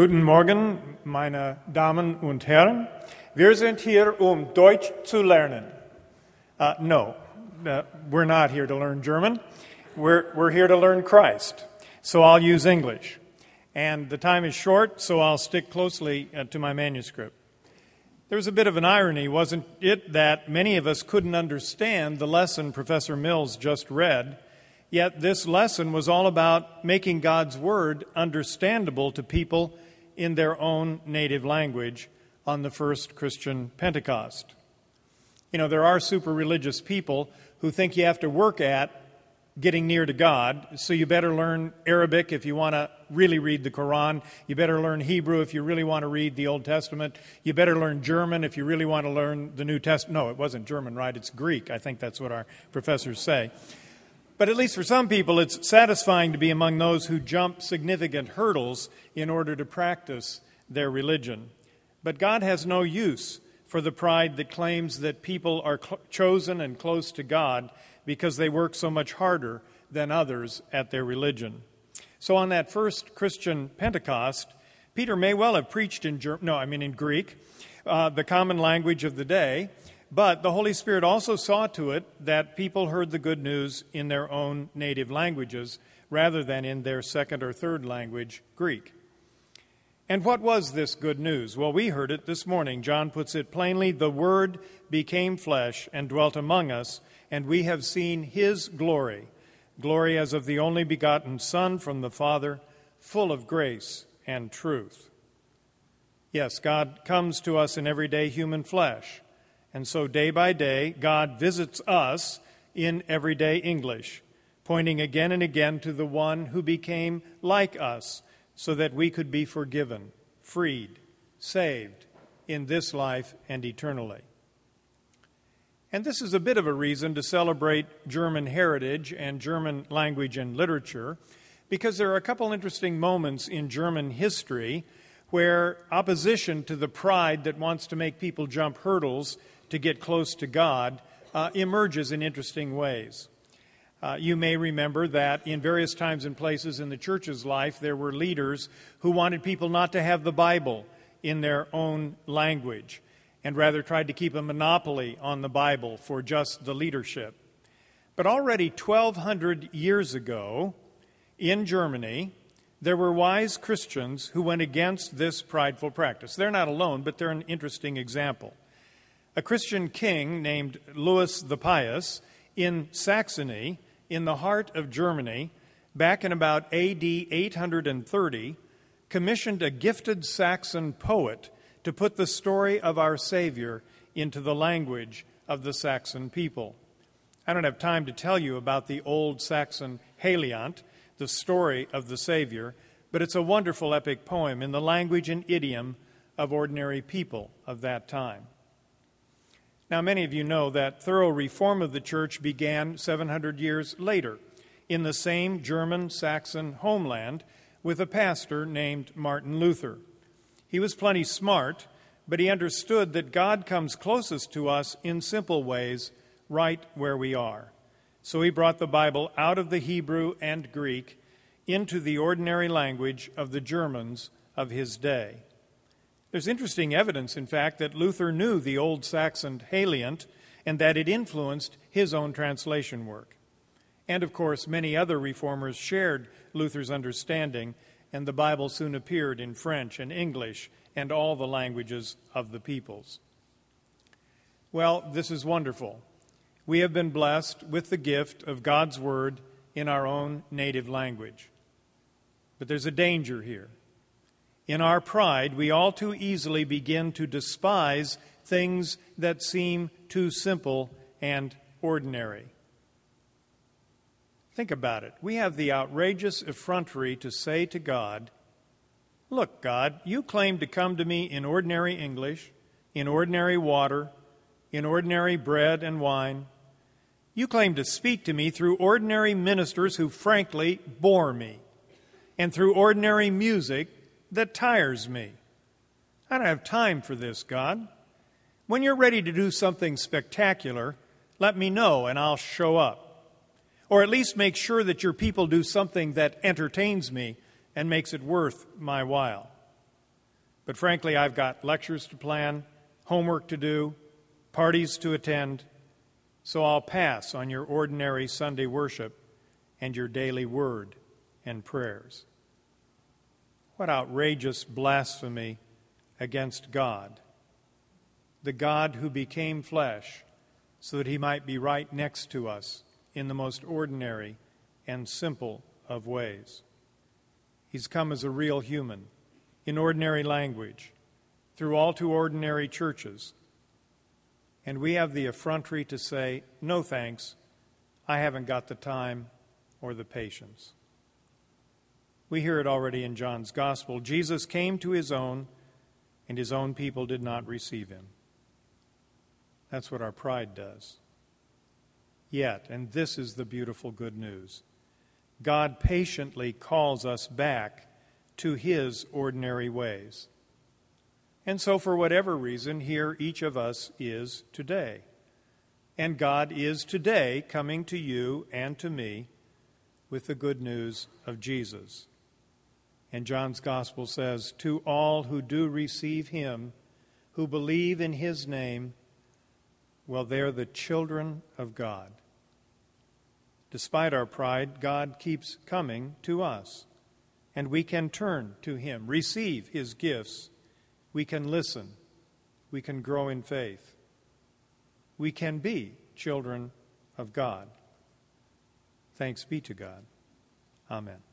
Guten Morgen, meine Damen und Herren. Wir sind hier, um Deutsch zu lernen. Uh, no, uh, we're not here to learn German. We're, we're here to learn Christ. So I'll use English. And the time is short, so I'll stick closely uh, to my manuscript. There was a bit of an irony, wasn't it, that many of us couldn't understand the lesson Professor Mills just read Yet this lesson was all about making God's Word understandable to people in their own native language on the first Christian Pentecost. You know, there are super religious people who think you have to work at getting near to God, so you better learn Arabic if you want to really read the Quran. You better learn Hebrew if you really want to read the Old Testament. You better learn German if you really want to learn the New Testament. No, it wasn't German, right? It's Greek. I think that's what our professors say. But at least for some people, it's satisfying to be among those who jump significant hurdles in order to practice their religion. But God has no use for the pride that claims that people are cl- chosen and close to God because they work so much harder than others at their religion. So on that first Christian Pentecost, Peter may well have preached in Ger- no, I mean in Greek, uh, the common language of the day, but the Holy Spirit also saw to it that people heard the good news in their own native languages rather than in their second or third language, Greek. And what was this good news? Well, we heard it this morning. John puts it plainly the Word became flesh and dwelt among us, and we have seen His glory glory as of the only begotten Son from the Father, full of grace and truth. Yes, God comes to us in everyday human flesh. And so, day by day, God visits us in everyday English, pointing again and again to the one who became like us so that we could be forgiven, freed, saved in this life and eternally. And this is a bit of a reason to celebrate German heritage and German language and literature, because there are a couple interesting moments in German history where opposition to the pride that wants to make people jump hurdles to get close to God uh, emerges in interesting ways. Uh, you may remember that in various times and places in the church's life, there were leaders who wanted people not to have the Bible in their own language and rather tried to keep a monopoly on the Bible for just the leadership. But already 1,200 years ago, in Germany, there were wise Christians who went against this prideful practice. They're not alone, but they're an interesting example a Christian king named Louis the Pious in Saxony, in the heart of Germany, back in about AD 830, commissioned a gifted Saxon poet to put the story of our Savior into the language of the Saxon people. I don't have time to tell you about the old Saxon Heliand, the story of the Savior, but it's a wonderful epic poem in the language and idiom of ordinary people of that time. Now, many of you know that thorough reform of the church began 700 years later in the same German Saxon homeland with a pastor named Martin Luther. He was plenty smart, but he understood that God comes closest to us in simple ways right where we are. So he brought the Bible out of the Hebrew and Greek into the ordinary language of the Germans of his day. There's interesting evidence, in fact, that Luther knew the Old Saxon Heliand and that it influenced his own translation work. And of course, many other reformers shared Luther's understanding, and the Bible soon appeared in French and English and all the languages of the peoples. Well, this is wonderful. We have been blessed with the gift of God's Word in our own native language. But there's a danger here. In our pride, we all too easily begin to despise things that seem too simple and ordinary. Think about it. We have the outrageous effrontery to say to God, Look, God, you claim to come to me in ordinary English, in ordinary water, in ordinary bread and wine. You claim to speak to me through ordinary ministers who frankly bore me, and through ordinary music that tires me. I don't have time for this, God. When you're ready to do something spectacular, let me know and I'll show up. Or at least make sure that your people do something that entertains me and makes it worth my while. But frankly, I've got lectures to plan, homework to do, parties to attend, so I'll pass on your ordinary Sunday worship and your daily word and prayers. What outrageous blasphemy against God, the God who became flesh so that he might be right next to us in the most ordinary and simple of ways. He's come as a real human, in ordinary language, through all too ordinary churches. And we have the effrontery to say, no thanks, I haven't got the time or the patience. We hear it already in John's Gospel. Jesus came to his own, and his own people did not receive him. That's what our pride does. Yet, and this is the beautiful good news, God patiently calls us back to his ordinary ways. And so, for whatever reason, here each of us is today. And God is today coming to you and to me with the good news of Jesus. And John's Gospel says, To all who do receive him, who believe in his name, well, they're the children of God. Despite our pride, God keeps coming to us, and we can turn to Him, receive His gifts. We can listen. We can grow in faith. We can be children of God. Thanks be to God. Amen.